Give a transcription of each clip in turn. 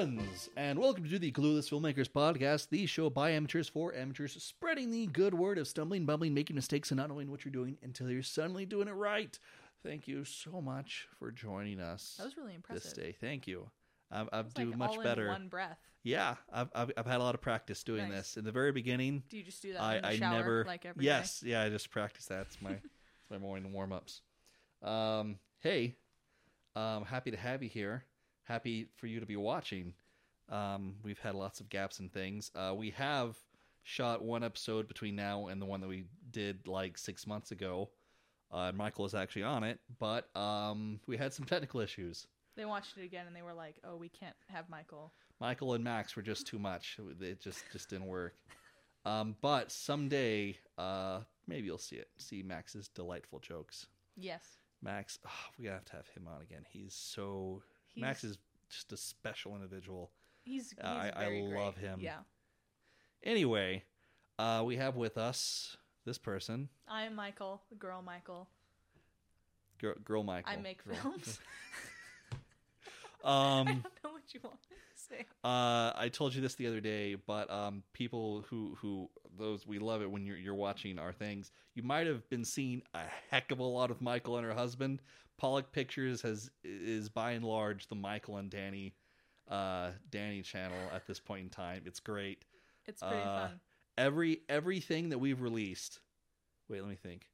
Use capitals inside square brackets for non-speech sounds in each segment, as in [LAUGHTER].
friends, and welcome to the Clueless Filmmakers Podcast, the show by amateurs for amateurs, spreading the good word of stumbling, bumbling, making mistakes, and not knowing what you're doing until you're suddenly doing it right. Thank you so much for joining us. That was really this impressive. day. Thank you. I've, I've It's do like much all better. In one breath. Yeah, I've, I've I've had a lot of practice doing Nice. this. In the very beginning, Do you just do that I I shower never like every day? yes yeah I just practice that. It's my [LAUGHS] it's my morning warm ups. Um, hey, um, happy to have you here. Happy for you to be watching. Um, we've had lots of gaps and things. Uh, we have shot one episode between now and the one that we did like six months ago. Uh, and Michael is actually on it, but um, we had some technical issues. They watched it again and they were like, "Oh, we can't have Michael." Michael and Max were just too much. It just just didn't work. Um, but someday, uh, maybe you'll see it. See Max's delightful jokes. Yes. Max, oh, we have to have him on again. He's so He's, Max is just a special individual. He's. he's I- I love great. him. Yeah. Anyway, uh, we have with us this person, I am Michael, the girl Michael. girl, girl Michael. I make Girl- films. [LAUGHS] [LAUGHS] I Um, don't know what you want to say. Uh, I told you this the other day, but um, people who who those we love it when you're you're watching our things. You might have been seeing a heck of a lot of Michael and her husband. Pollock Pictures has is by and large the Michael and Danny uh Danny channel at this point in time. It's great. It's pretty uh, fun. Every everything that we've released. Wait, let me think.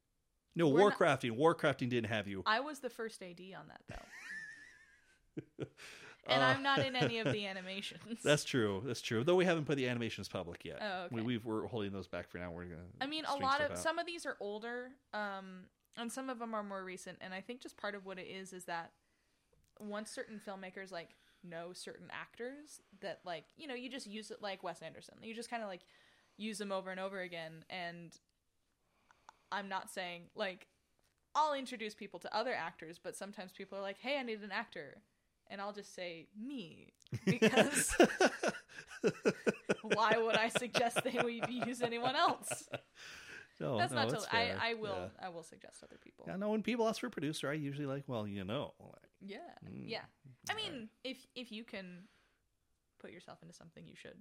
No, We're not- Warcrafting. Warcrafting didn't have you. I was the first AD on that though, [LAUGHS] and Uh, I'm not in any of the [LAUGHS] animations. That's true. That's true. Though we haven't put the animations public yet. Oh, okay. We, we've, we're holding those back for now. We're gonna. I mean, a lot of out. some of these are older, um, and some of them are more recent. And I think just part of what it is is that once certain filmmakers like know certain actors, that like you know you just use it like Wes Anderson. You just kind of like use them over and over again. And I'm not saying like I'll introduce people to other actors, but sometimes people are like, "Hey, I need an actor," and I'll just say me because [LAUGHS] why would I suggest they would use anyone else? No, That's no, not that's fair. I, I will. Yeah. I will suggest other people. Yeah, no. When people ask for a producer, I usually like, well, you know, like, Yeah. Mm. Yeah. I mean, if if you can put yourself into something, you should.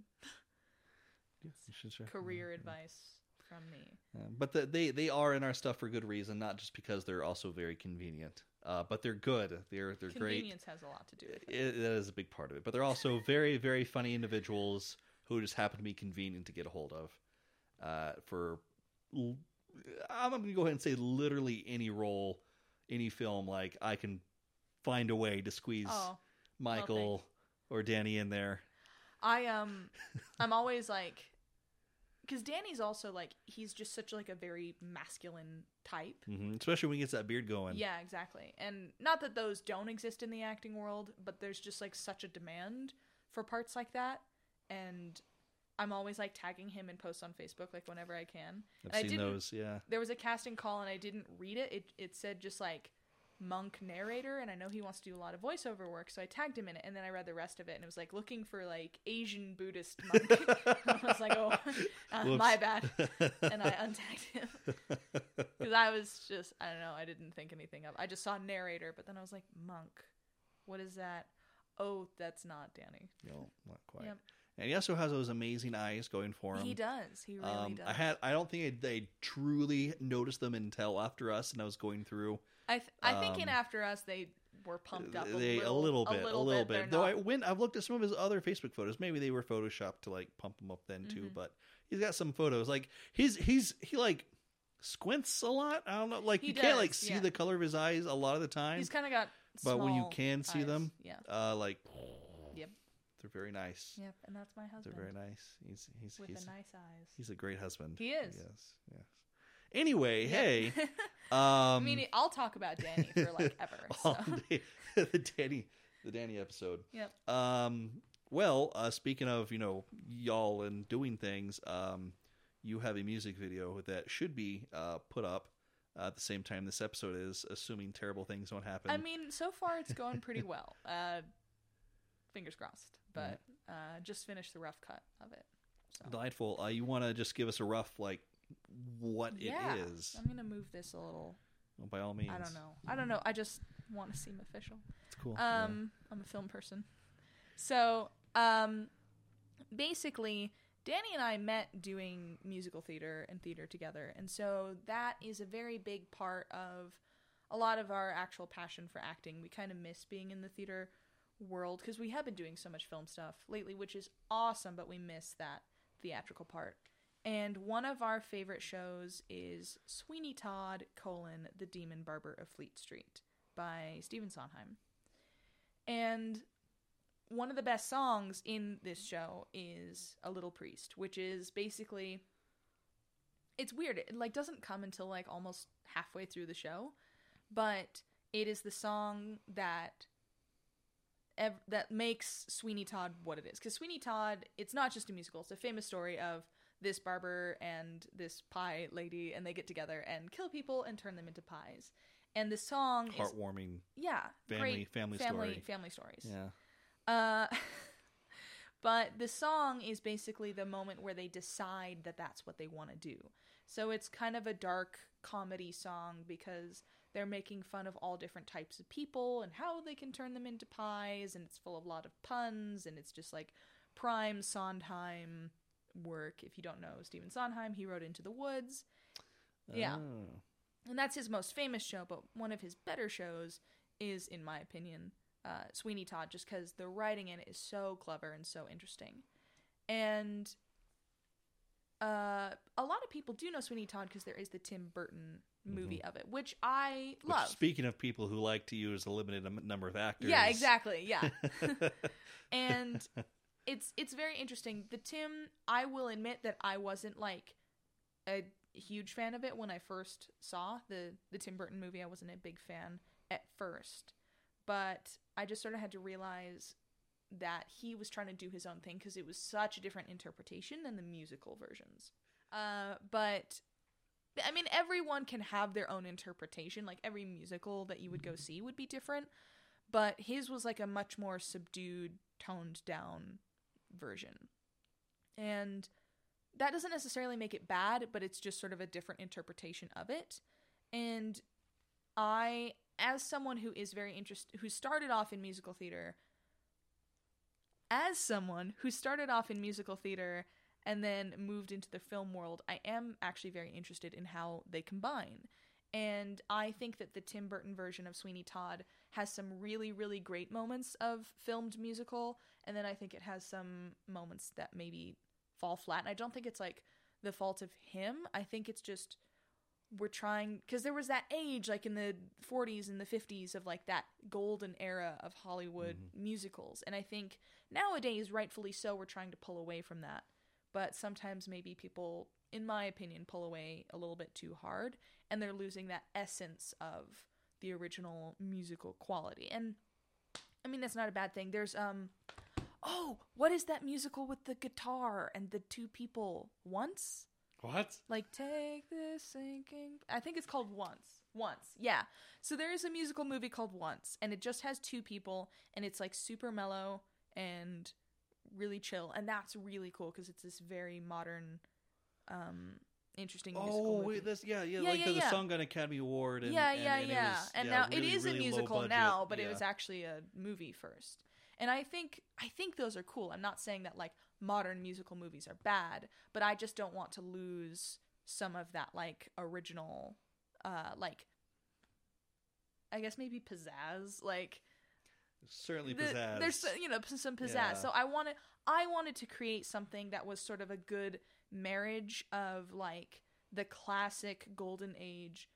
you should try. Career Yeah. advice from me. Yeah, but the, they they are in our stuff for good reason, not just because they're also very convenient. Uh, but they're good. They're they're great. Convenience has a lot to do with it. It, that is a big part of it. But they're also [LAUGHS] very very funny individuals who just happen to be convenient to get a hold of. Uh, for I'm going to go ahead and say literally any role, any film. Like I can find a way to squeeze Oh, Michael or Danny in there. I um, [LAUGHS] I'm always like, because Danny's also like he's just such like a very masculine type. hmm Especially when he gets that beard going. Yeah, exactly. And not that those don't exist in the acting world, but there's just like such a demand for parts like that. And I'm always like tagging him in posts on Facebook like whenever I can. I've I seen those. Yeah. There was a casting call and I didn't read it. It it said just like monk narrator and I know he wants to do a lot of voiceover work, so I tagged him in it and then I read the rest of it and it was like looking for like Asian Buddhist monk. [LAUGHS] [LAUGHS] I was like, "Oh, [LAUGHS] uh, my bad." And I untagged him. Because I was just, I don't know, I didn't think anything of. I just saw narrator, but then I was like, monk. What is that? Oh, that's not Danny. no, not quite. Yep. And he also has those amazing eyes going for him. He does. He really um, does. I had. I don't think I, they truly noticed them until after us, and I was going through. I, th- I think in um, After Us they were pumped up a, they little, bit, a little, They're bit. Though not- I went, I've looked at some of his other Facebook photos. Maybe they were photoshopped to like pump him up then too. Mhm. But he's got some photos. Like he's he's he like squints a lot. I don't know. Like He you can't like see yeah. the color of his eyes a lot of the time. he's kind of got. but when you can see eyes. them, yeah, uh, like. They're very nice. yep, and that's my husband. They're very nice. He's he's with he's the nice eyes. he's a great husband. He is. Yes. Yes. Anyway, Yeah. hey. [LAUGHS] Um, I mean, I'll talk about Danny for like [LAUGHS] ever. all So. [LAUGHS] day- the Danny, the Danny episode. Yep. Um. Well, uh, speaking of you know y'all and doing things, um, you have a music video that should be uh, put up uh, at the same time this episode is, assuming terrible things don't happen. I mean, so far it's going pretty well. Uh, fingers crossed. But uh, just finished the rough cut of it. So. delightful. Uh, you want to just give us a rough like what yeah, it is? I'm gonna move this a little. Well, by all means, I don't know. I don't know. I just want to seem official. It's cool. yeah. Um, I'm a film person, so Um, basically, Danny and I met doing musical theater and theater together, and so that is a very big part of a lot of our actual passion for acting. We kind of miss being in the theater world because we have been doing so much film stuff lately, which is awesome, but we miss that theatrical part. And one of our favorite shows is Sweeney Todd colon The Demon Barber of Fleet Street by Stephen Sondheim. And one of the best songs in this show is A Little Priest, which is basically it's weird. It like doesn't come until like almost halfway through the show, but it is the song that ev- that makes Sweeney Todd what it is. Because Sweeney Todd, it's not just a musical; it's a famous story of this barber and this pie lady, and they get together and kill people and turn them into pies. And the song is Heartwarming. yeah, Family- great family family story. family stories. Yeah. Uh, [LAUGHS] but the song is basically the moment where they decide that that's what they want to do. So it's kind of a dark comedy song because they're making fun of all different types of people and how they can turn them into pies, and it's full of a lot of puns, and it's just like prime Sondheim work. If you don't know Stephen Sondheim, he wrote Into the Woods. Yeah. Oh. And that's his most famous show, but one of his better shows is, in my opinion, uh, Sweeney Todd, just because the writing in it is so clever and so interesting. And uh, a lot of people do know Sweeney Todd because there is the Tim Burton movie of it, which I Which, love. speaking of people who like to use a limited number of actors. Yeah, exactly. Yeah. [LAUGHS] [LAUGHS] and it's it's very interesting. The Tim, I will admit that I wasn't like a huge fan of it when I first saw the the Tim Burton movie. I wasn't a big fan at first, but I just sort of had to realize that he was trying to do his own thing because it was such a different interpretation than the musical versions. Uh, but I mean, everyone can have their own interpretation. Like every musical that you would go see would be different, but his was like a much more subdued, toned down version. And that doesn't necessarily make it bad, but it's just sort of a different interpretation of it. And I, as someone who is very interested, who started off in musical theater, as someone who started off in musical theater and then moved into the film world, I am actually very interested in how they combine. And I think that the Tim Burton version of Sweeney Todd has some really, really great moments of filmed musical, and then I think it has some moments that maybe fall flat. And I don't think it's like the fault of him. I think it's just we're trying because there was that age like in the 40s and the 50s of like that golden era of Hollywood musicals, and I think nowadays, rightfully so, we're trying to pull away from that. But sometimes maybe people, in my opinion, pull away a little bit too hard, and they're losing that essence of the original musical quality. And I mean, that's not a bad thing. There's um oh, what is that musical with the guitar and the two people once? What? Like take this sinking I think it's called Once. Once. Yeah. So there is a musical movie called Once and it just has two people and it's like super mellow and really chill and that's really cool cuz it's this very modern um interesting musical Oh, wait, this yeah, yeah, Yeah, like yeah, the, the yeah. song got an Academy Award. And, yeah, yeah, and yeah. Was, and now really, it is really a musical now, but it was actually a movie first. And I think I think those are cool. I'm not saying that like modern musical movies are bad, but I just don't want to lose some of that like original uh like I guess maybe pizzazz like certainly the- pizzazz. There's uh, you know some pizzazz. Yeah. So I wanted I wanted to create something that was sort of a good marriage of like the classic golden age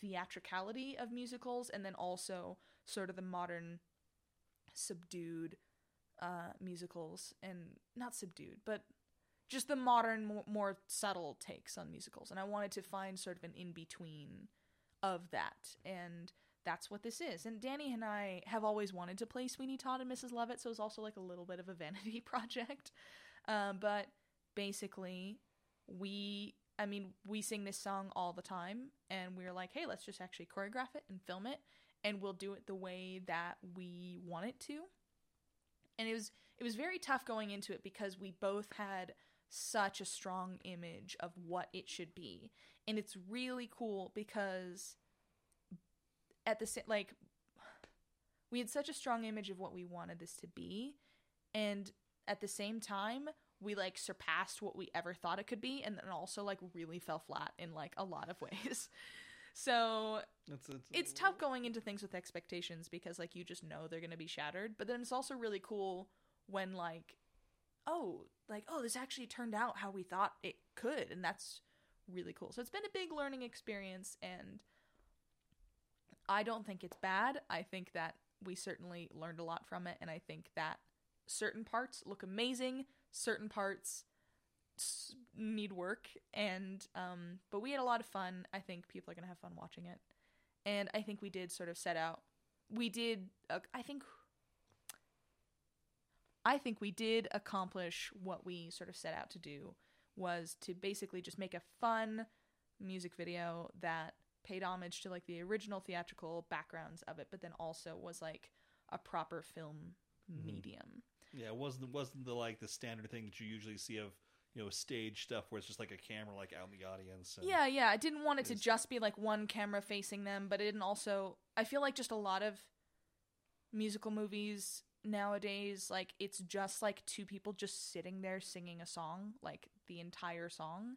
theatricality of musicals and then also sort of the modern subdued uh musicals and not subdued but just the modern more, more subtle takes on musicals and I wanted to find sort of an in between of that and that's what this is. And Danny and I have always wanted to play Sweeney Todd and Mrs. Lovett, so it's also like a little bit of a [LAUGHS] vanity project. Um, but basically, we, I mean, we sing this song all the time, and we are like, hey, let's just actually choreograph it and film it, and we'll do it the way that we want it to. And it was it was very tough going into it because we both had such a strong image of what it should be, and it's really cool because at the same like we had such a strong image of what we wanted this to be. And at the same time we like surpassed what we ever thought it could be and then also like really fell flat in like a lot of [LAUGHS] ways so It's, it's, it's tough going into things with expectations because like you just know they're going to be shattered but then it's also really cool when like oh like oh this actually turned out how we thought it could and that's really cool. So it's been a big learning experience and i don't think it's bad. I think that we certainly learned a lot from it and i think that certain parts look amazing certain parts need work and um but we had a lot of fun. I think people are going to have fun watching it. And i think we did sort of set out we did uh, i think i think we did accomplish what we sort of set out to do was to basically just make a fun music video that paid homage to like the original theatrical backgrounds of it but then also was like a proper film Mhm. medium. Yeah, it wasn't wasn't the like the standard thing that you usually see of you know stage stuff where it's just like a camera like out in the audience. And, Yeah, yeah. I didn't want it to just be like one camera facing them, but it didn't also. I feel like just a lot of musical movies nowadays, like it's just like two people just sitting there singing a song, like the entire song,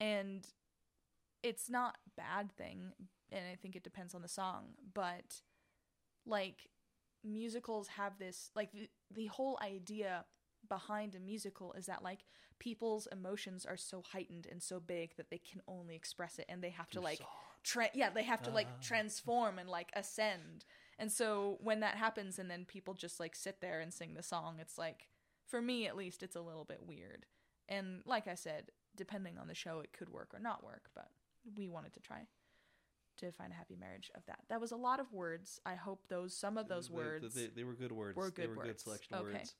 and it's not bad thing, and I think it depends on the song, but like musicals have this like the, the whole idea behind a musical is that like people's emotions are so heightened and so big that they can only express it and they have to like tra- yeah they have to like Ah. transform and like ascend and so when that happens and then people just like sit there and sing the song it's like for me at least it's a little bit weird and like i said depending on the show it could work or not work but we wanted to try to find a happy marriage of that that was a lot of words i hope those some of those They- words They, they were good words. were they good were good words. selection of Okay. words.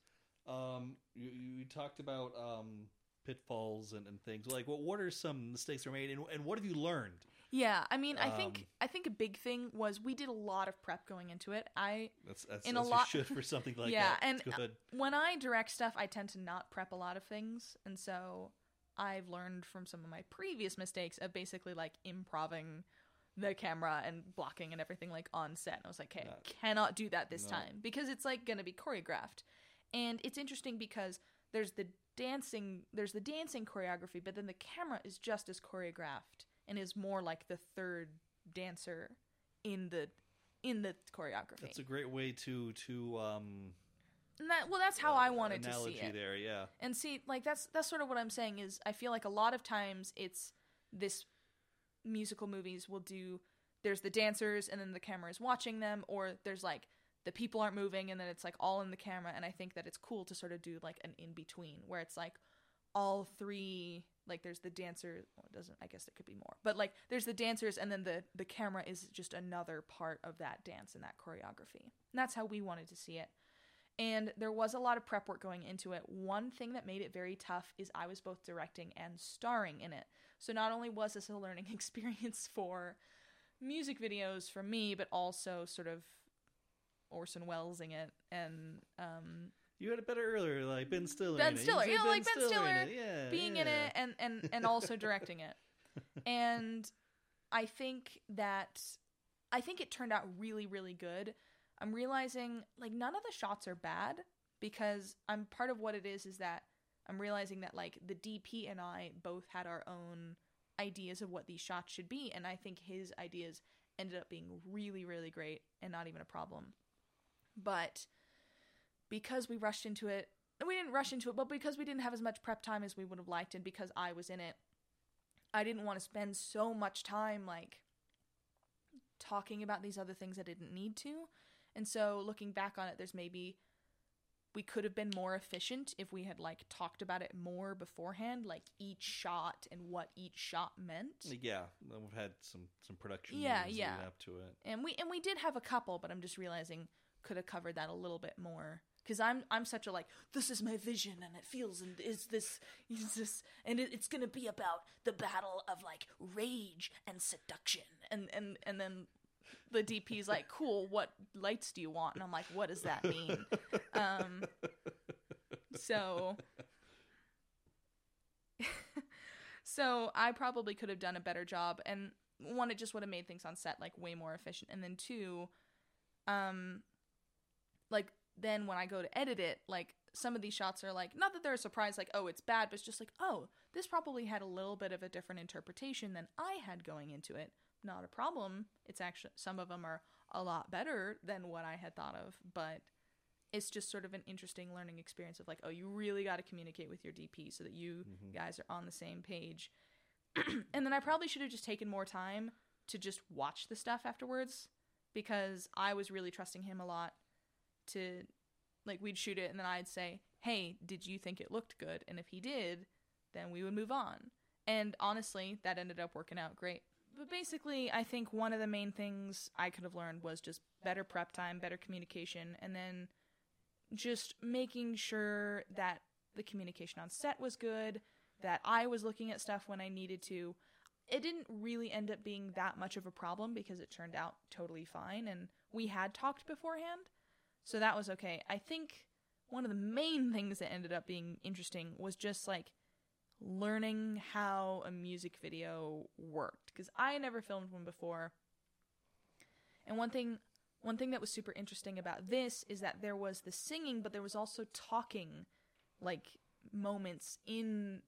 Um, you, you talked about um pitfalls and, and things like what what are some mistakes were made and, and what have you learned? yeah i mean i think Um, i think a big thing was we did a lot of prep going into it i That's that's In a lot- [LAUGHS] for something like Yeah, that. and, good. when I direct stuff, I tend to not prep a lot of things, and so I've learned from some of my previous mistakes of basically like improving the camera and blocking and everything like on set. And I was like, okay, No. I cannot do that this No. time because it's like gonna be choreographed, and it's interesting because there's the dancing, there's the dancing choreography, but then the camera is just as choreographed and is more like the third dancer in the in the choreography. That's a great way to to um that, well, that's how uh, I wanted to see it. there, yeah. And see, like that's that's sort of what I'm saying is I feel like a lot of times it's this musical movies will do there's the dancers and then the camera is watching them or there's like the people aren't moving and then it's like all in the camera and I think that it's cool to sort of do like an in between where it's like all three like there's the dancer well, doesn't I guess there could be more but like there's the dancers and then the the camera is just another part of that dance and that choreography. And that's how we wanted to see it and there was a lot of prep work going into it. One thing that made it very tough is I was both directing and starring in it. So not only was this a learning [LAUGHS] experience for music videos for me, but also sort of Orson Wellesing it and um, You had it better earlier, like Ben Stiller. Ben. Stiller, you know, like Ben in Stiller it, yeah, being in it and, and, and also directing it. [LAUGHS] And I think that I think it turned out really, really good. I'm realizing like none of the shots are bad because I'm part of what it is is that I'm realizing that like the DP and I both had our own ideas of what these shots should be and I think his ideas ended up being really really great and not even a problem. But because we rushed into it, we didn't rush into it, but because we didn't have as much prep time as we would have liked and because I was in it, I didn't want to spend so much time like talking about these other things I didn't need to. And so looking back on it, there's maybe we could have been more efficient if we had like talked about it more beforehand, like each shot and what each shot meant. Yeah, we've had some some production. Yeah, yeah. up to it. And we and we did have a couple, but I'm just realizing could have covered that a little bit more. Because I'm I'm such a like this is my vision and it feels and is this is this and it, it's gonna be about the battle of like rage and seduction. And and and then the DP's like cool what lights do you want? And I'm like what does that mean? Um so [LAUGHS] so I probably could have done a better job. And one it just would have made things on set like way more efficient. And then two um like then when I go to edit it like some of these shots are like not that they're a surprise like oh it's bad but it's just like oh this probably had a little bit of a different interpretation than i had going into it. Not a problem. It's actually some of them are a lot better than what i had thought of but it's just sort of an interesting learning experience of like oh you really got to communicate with your dp so that you mm-hmm. guys are on the same page. [CLEARS THROAT] And then i probably should have just taken more time to just watch the stuff afterwards because i was really trusting him a lot to like we'd shoot it and then I'd say, "Hey, did you think it looked good?" And if he did, then we would move on. And honestly, that ended up working out great. But basically, I think one of the main things I could have learned was just better prep time, better communication, and then just making sure that the communication on set was good, that I was looking at stuff when I needed to. It didn't really end up being that much of a problem because it turned out totally fine and we had talked beforehand. So that was okay. I think one of the main things that ended up being interesting was just like learning how a music video worked because I never filmed one before. And one thing one thing that was super interesting about this is that there was the singing but there was also talking like moments in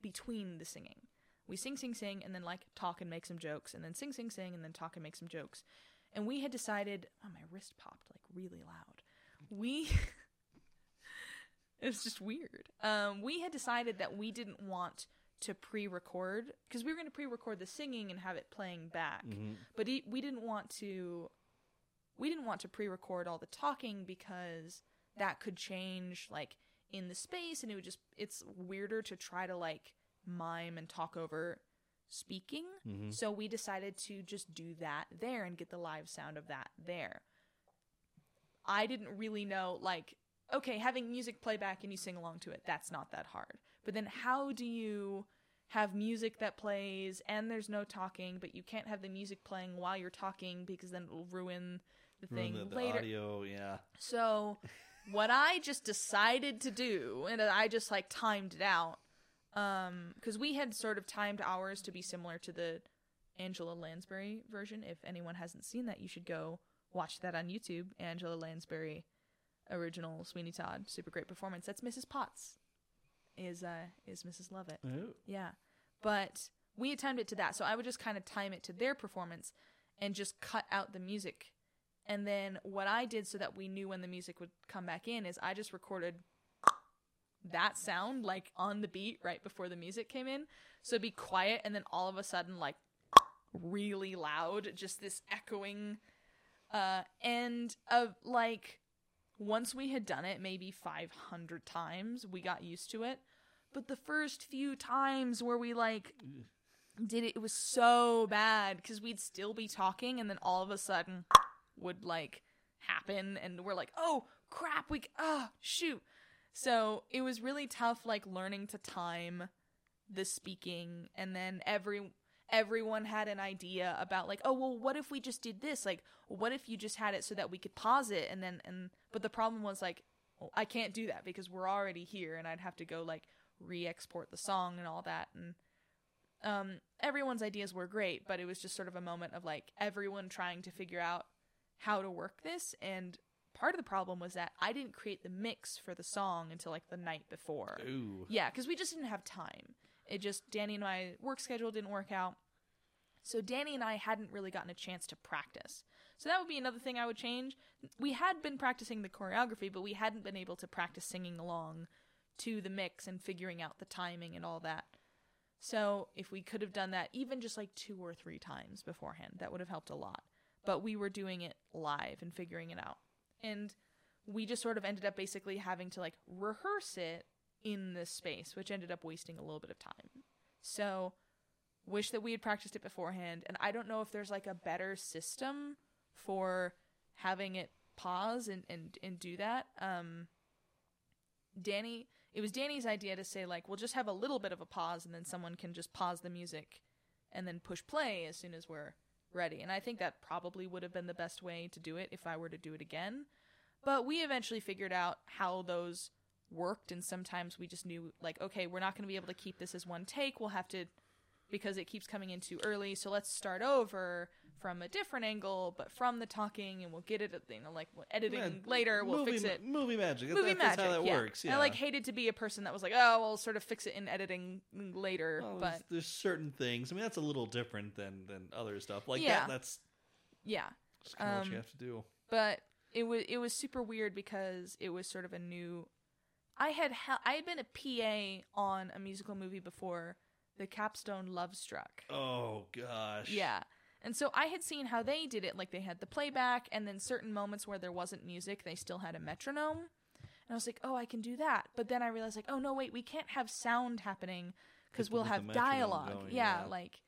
between the singing. We sing sing sing and then like talk and make some jokes and then sing sing sing and then talk and make some jokes and we had decided oh my wrist popped like really loud. We [LAUGHS] it's just weird. Um we had decided that we didn't want to pre-record because we were going to pre-record the singing and have it playing back. But he, we didn't want to we didn't want to pre-record all the talking because that could change like in the space and it would just it's weirder to try to like mime and talk over speaking. So we decided to just do that there and get the live sound of that there. I didn't really know, like, okay, having music playback and you sing along to it, that's not that hard. But then how do you have music that plays and there's no talking, but you can't have the music playing while you're talking because then it'll ruin the thing Ruin the, the later. audio, yeah. So, what I just decided to do, and I just like timed it out, um, because we had sort of timed ours to be similar to the Angela Lansbury version. If anyone hasn't seen that, you should go watch that on YouTube. Angela Lansbury, original Sweeney Todd, super great performance. That's Mrs. Potts, is uh is Mrs. Lovett. Ooh. Yeah. But we had timed it to that. So I would just kind of time it to their performance and just cut out the music. And then what I did so that we knew when the music would come back in is I just recorded that sound like on the beat right before the music came in. So it'd be quiet and then all of a sudden like really loud, just this echoing uh and of like once we had done it maybe 500 times, we got used to it. But the first few times where we like did it, it was so bad because we'd still be talking and then all of a sudden would like happen and we're like, oh crap, we, oh shoot. So it was really tough, like learning to time the speaking and then every everyone had an idea about like oh well what if we just did this? Like what if you just had it so that we could pause it? And then and but the problem was like well, i can't do that because we're already here and i'd have to go like re-export the song and all that. And um everyone's ideas were great but it was just sort of a moment of like everyone trying to figure out how to work this. And part of the problem was that i didn't create the mix for the song until like the night before. Ooh. yeah, because we just didn't have time. It just Danny and my work schedule didn't work out. So Danny and I hadn't really gotten a chance to practice. So that would be another thing I would change. We had been practicing the choreography, but we hadn't been able to practice singing along to the mix and figuring out the timing and all that. So if we could have done that even just like two or three times beforehand, that would have helped a lot. But we were doing it live and figuring it out. And we just sort of ended up basically having to like rehearse it in this space, which ended up wasting a little bit of time. So, wish that we had practiced it beforehand. And I don't know if there's like a better system for having it pause and, and, and do that. Um, Danny, it was Danny's idea to say, like, we'll just have a little bit of a pause and then someone can just pause the music and then push play as soon as we're ready. And I think that probably would have been the best way to do it if I were to do it again. But we eventually figured out how those worked and sometimes we just knew like okay we're not going to be able to keep this as one take we'll have to because it keeps coming in too early so let's start over from a different angle, but from the talking, and we'll get it. At, you know, like editing Yeah, later, we'll movie, fix it. Movie magic. That- Movie that's, magic. how that yeah. works. Yeah. I like hated to be a person that was like, oh, we'll sort of fix it in editing later, Well, but there's, there's certain things. I mean, that's a little different than than other stuff. Like Yeah. that. That's yeah. just kind of what Um, you have to do. but it was it was super weird because it was sort of a new I had ha- I had been a PA on a musical movie before, the Capstone Love Struck. Oh gosh. Yeah. And so I had seen how they did it like they had the playback and then certain moments where there wasn't music, they still had a metronome. And I was like, "Oh, I can do that." But then I realized like, "Oh no, wait, we can't have sound happening cuz we'll have dialogue." going, yeah, yeah. like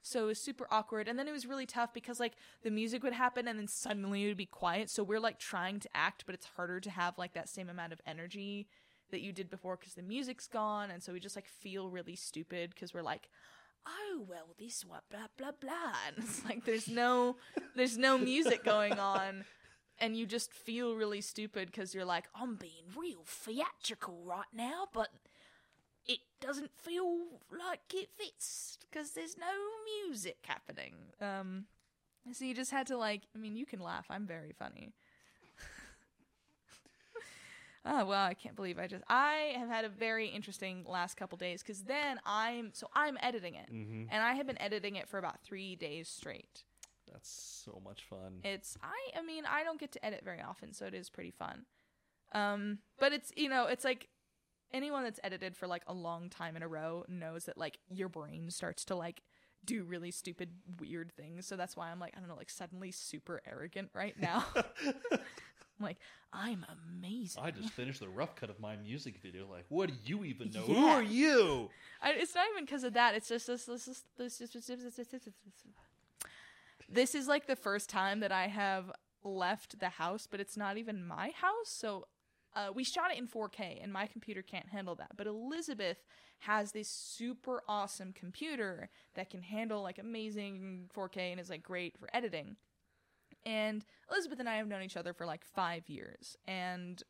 so it was super awkward and then it was really tough because like the music would happen and then suddenly it would be quiet so we're like trying to act but it's harder to have like that same amount of energy that you did before because the music's gone and so we just like feel really stupid because we're like oh well this what blah blah blah and it's like there's no there's no music going on and you just feel really stupid because you're like i'm being real theatrical right now but it doesn't feel like it fits because there's no music happening. Um, so you just had to like. I mean, you can laugh. I'm very funny. Oh well I can't believe I just. I have had a very interesting last couple days because then I'm so I'm editing it, hmm and I have been editing it for about three days straight. That's so much fun. It's I I mean I don't get to edit very often, so it is pretty fun. Um, but it's you know it's like anyone that's edited for like a long time in a row knows that like your brain starts to like do really stupid weird things. So that's why I'm like I don't know like suddenly super arrogant right now. [LAUGHS] [LAUGHS] Like I'm amazing. I just finished the rough cut of my music video. Like, what do you even know? Who are you? I, it's not even because of that. It's just this. This, this, this, this, this, this, this, this, this is like the first time that I have left the house, but it's not even my house. So uh, we shot it in 4K, and my computer can't handle that. But Elizabeth has this super awesome computer that can handle like amazing 4K and is like great for editing. And Elizabeth and I have known each other for like five years, and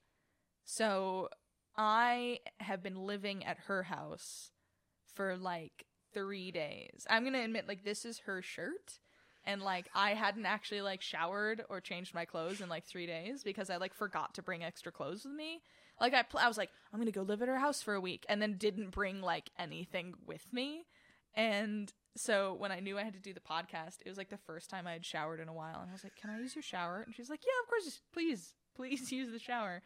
so I have been living at her house for like three days. I'm gonna admit, like, this is her shirt. And like I hadn't actually like showered or changed my clothes in like three days because I like forgot to bring extra clothes with me. Like I, pl- I was like, I'm gonna go live at her house for a week, and then didn't bring like anything with me. And so when I knew I had to do the podcast, it was like the first time I had showered in a while, and I was like, "Can I use your shower?" And she's like, "Yeah, of course, please." Please [LAUGHS] use the shower.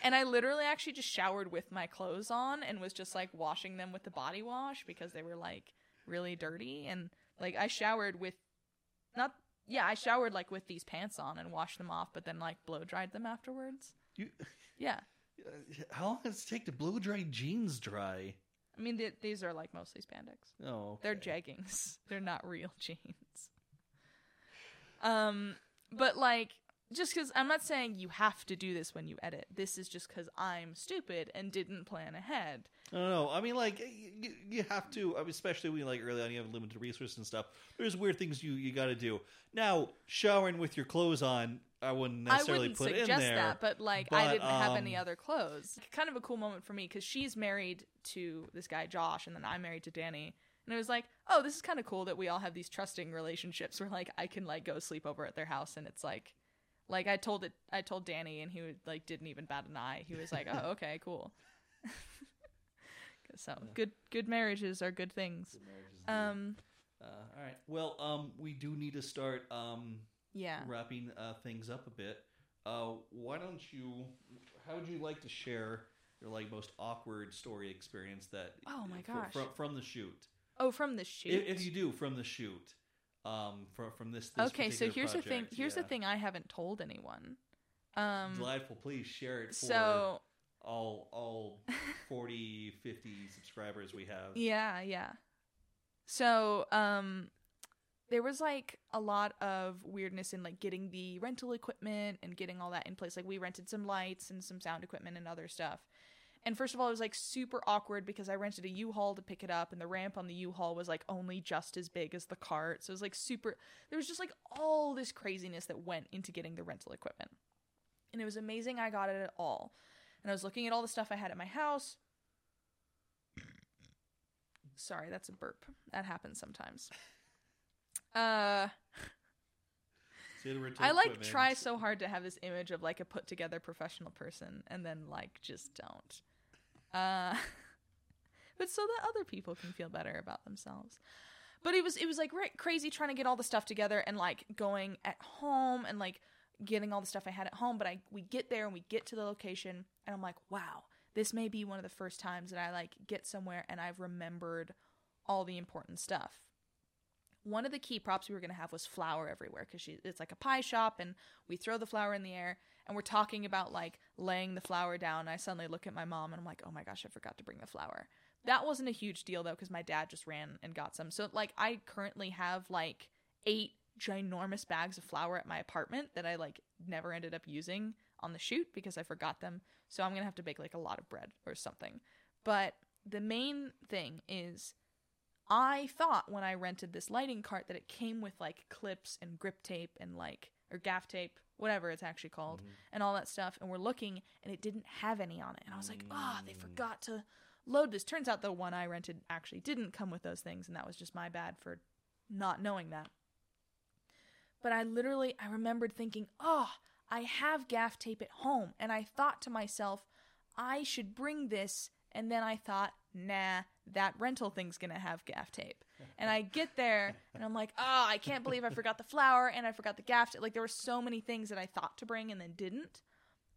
And I literally actually just showered with my clothes on and was just like washing them with the body wash because they were like really dirty. And like I showered with not yeah, I showered like with these pants on and washed them off, but then like blow dried them afterwards. You. Yeah, [LAUGHS] How long does it take to blow dry jeans dry? I mean th- these are like mostly spandex. Oh, They're jeggings. [LAUGHS] They're not real [LAUGHS] jeans. Um, but like just because I'm not saying you have to do this when you edit. This is just because I'm stupid and didn't plan ahead. I don't know. I mean, like you, you have to, I mean, especially when like early on you have limited resources and stuff. There's weird things you you got to do. Now, showering with your clothes on, I wouldn't I necessarily wouldn't put suggest in there. that, but like I didn't have any um, other clothes. Kind of a cool moment for me because she's married to this guy Josh, and then I'm married to Danny. And it was like, oh, this is kind of cool that we all have these trusting relationships where like I can like go sleep over at their house, and it's like, like I told it, I told Danny, and he would, like didn't even bat an eye. He was like, oh, [LAUGHS] okay, cool. [LAUGHS] so good, good marriages are good things. Um, Uh, all right. Well, um, we do need to start um yeah. wrapping uh, things up a bit. Uh, why don't you? How would you like to share your like most awkward story experience that? Oh my gosh. From, from the shoot. Oh, from the shoot. If, if you do from the shoot, um, from from this. this okay, so here's the thing. project, Here's the thing I haven't told anyone. Um, Delightful. Please share it for so all all 40, 50 subscribers we have. yeah, yeah. So um, there was like a lot of weirdness in like getting the rental equipment and getting all that in place. Like we rented some lights and some sound equipment and other stuff. And first of all, it was like super awkward because I rented a U-Haul to pick it up, and the ramp on the U-Haul was like only just as big as the cart. So it was like super. There was just like all this craziness that went into getting the rental equipment, and it was amazing. I got it at all, and I was looking at all the stuff I had at my house. Sorry, that's a burp. That happens sometimes. Uh, See the rental I like try so hard to have this image of like a put together professional person, and then like just don't. Uh, [LAUGHS] but so that other people can feel better about themselves. But it was it was like right, crazy trying to get all the stuff together and like going at home and like getting all the stuff I had at home. But I we get there and we get to the location and I'm like, wow, this may be one of the first times that I like get somewhere and I've remembered all the important stuff. One of the key props we were going to have was flour everywhere because it's like a pie shop and we throw the flour in the air and we're talking about like laying the flour down. and I suddenly look at my mom and I'm like, oh my gosh, I forgot to bring the flour. That wasn't a huge deal though because my dad just ran and got some. So like I currently have like eight ginormous bags of flour at my apartment that I like never ended up using on the shoot because I forgot them. So I'm going to have to bake like a lot of bread or something. But the main thing is I thought when I rented this lighting cart that it came with like clips and grip tape and like or gaff tape, whatever it's actually called, Mhm. and all that stuff. And we're looking and it didn't have any on it. And I was like, ah, they forgot to load this. Turns out the one I rented actually didn't come with those things, and that was just my bad for not knowing that. But I literally I remembered thinking, oh, I have gaff tape at home, and I thought to myself, I should bring this. And then I thought, nah, that rental thing's gonna have gaff tape. And I get there and I'm like, oh, I can't believe I forgot the flour and I forgot the gaff tape. Like there were so many things that I thought to bring and then didn't.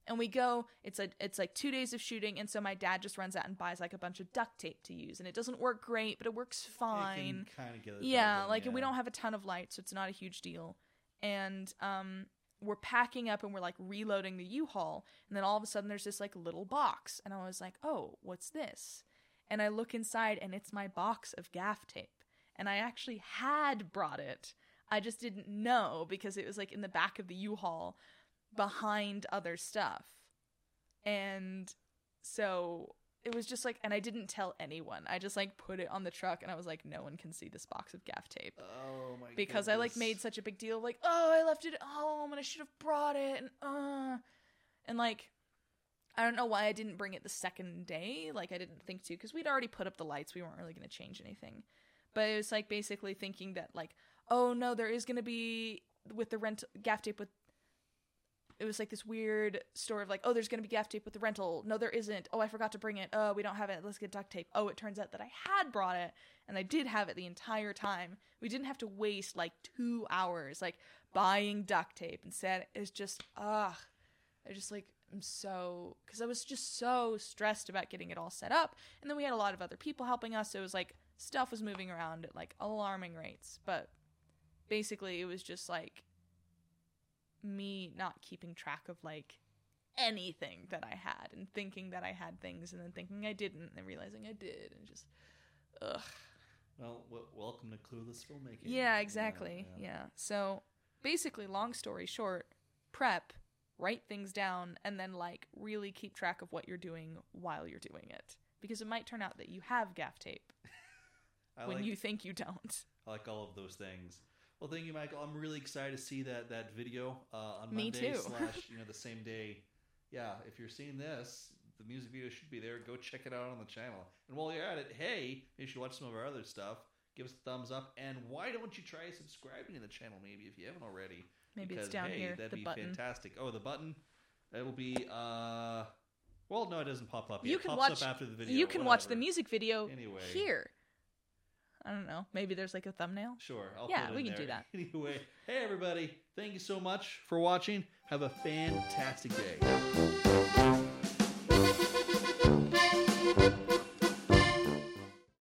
And we go, it's like it's like two days of shooting, and so my dad just runs out and buys like a bunch of duct tape to use, and it doesn't work great, but it works fine. kind of get it Yeah, done, like yeah. we don't have a ton of light, so it's not a huge deal. And um, we're packing up and we're like reloading the U-Haul, and then all of a sudden there's this like little box, and I was like, "Oh, what's this?" And I look inside, and it's my box of gaff tape, and I actually had brought it. I just didn't know because it was like in the back of the U-Haul behind other stuff. And so it was just like and I didn't tell anyone. I just like put it on the truck and I was like no one can see this box of gaff tape Oh my god. because I like made such a big deal of like oh I left it at home and I should have brought it and uh and like I don't know why I didn't bring it the second day like I didn't think to because we'd already put up the lights we weren't really going to change anything. But it was like basically thinking that like oh no there is going to be with the rent gaff tape with it was like this weird story of like oh there's going to be gaff tape with the rental. No there isn't. Oh I forgot to bring it. Oh we don't have it. Let's get duct tape. Oh it turns out that I had brought it and I did have it the entire time. We didn't have to waste like two hours like buying duct tape. Instead, it's just ugh. I just like I'm so because I was just so stressed about getting it all set up, and then we had a lot of other people helping us. So it was like stuff was moving around at like alarming rates, but basically it was just like me not keeping track of like anything that I had and thinking that I had things and then thinking I didn't and then realizing I did and just ugh. Well, w- welcome to clueless filmmaking. Yeah, exactly. Yeah, So basically, long story short, prep, write things down, and then like really keep track of what you're doing while you're doing it. Because it might turn out that you have gaff tape [LAUGHS] when like, you think you don't. I like all of those things. Well, thank you, Michael. I'm really excited to see that that video uh, on Me Monday too. slash [LAUGHS] you know the same day. Yeah, if you're seeing this, the music video should be there. Go check it out on the channel. And while you're at it, hey, you should watch some of our other stuff. Give us a thumbs up, and why don't you try subscribing to the channel? Maybe if you haven't already. Maybe because, it's down hey, here, That'd the be button. fantastic. Oh, the button. It'll be. uh Well, no, it doesn't pop up. Yet. You It can pops watch- up after the video. you can watch the music video Anyway. here. I don't know. Maybe there's like a thumbnail. Sure. I'll Yeah, we can do that. [LAUGHS] Anyway, hey everybody, thank you so much for watching. Have a fantastic day.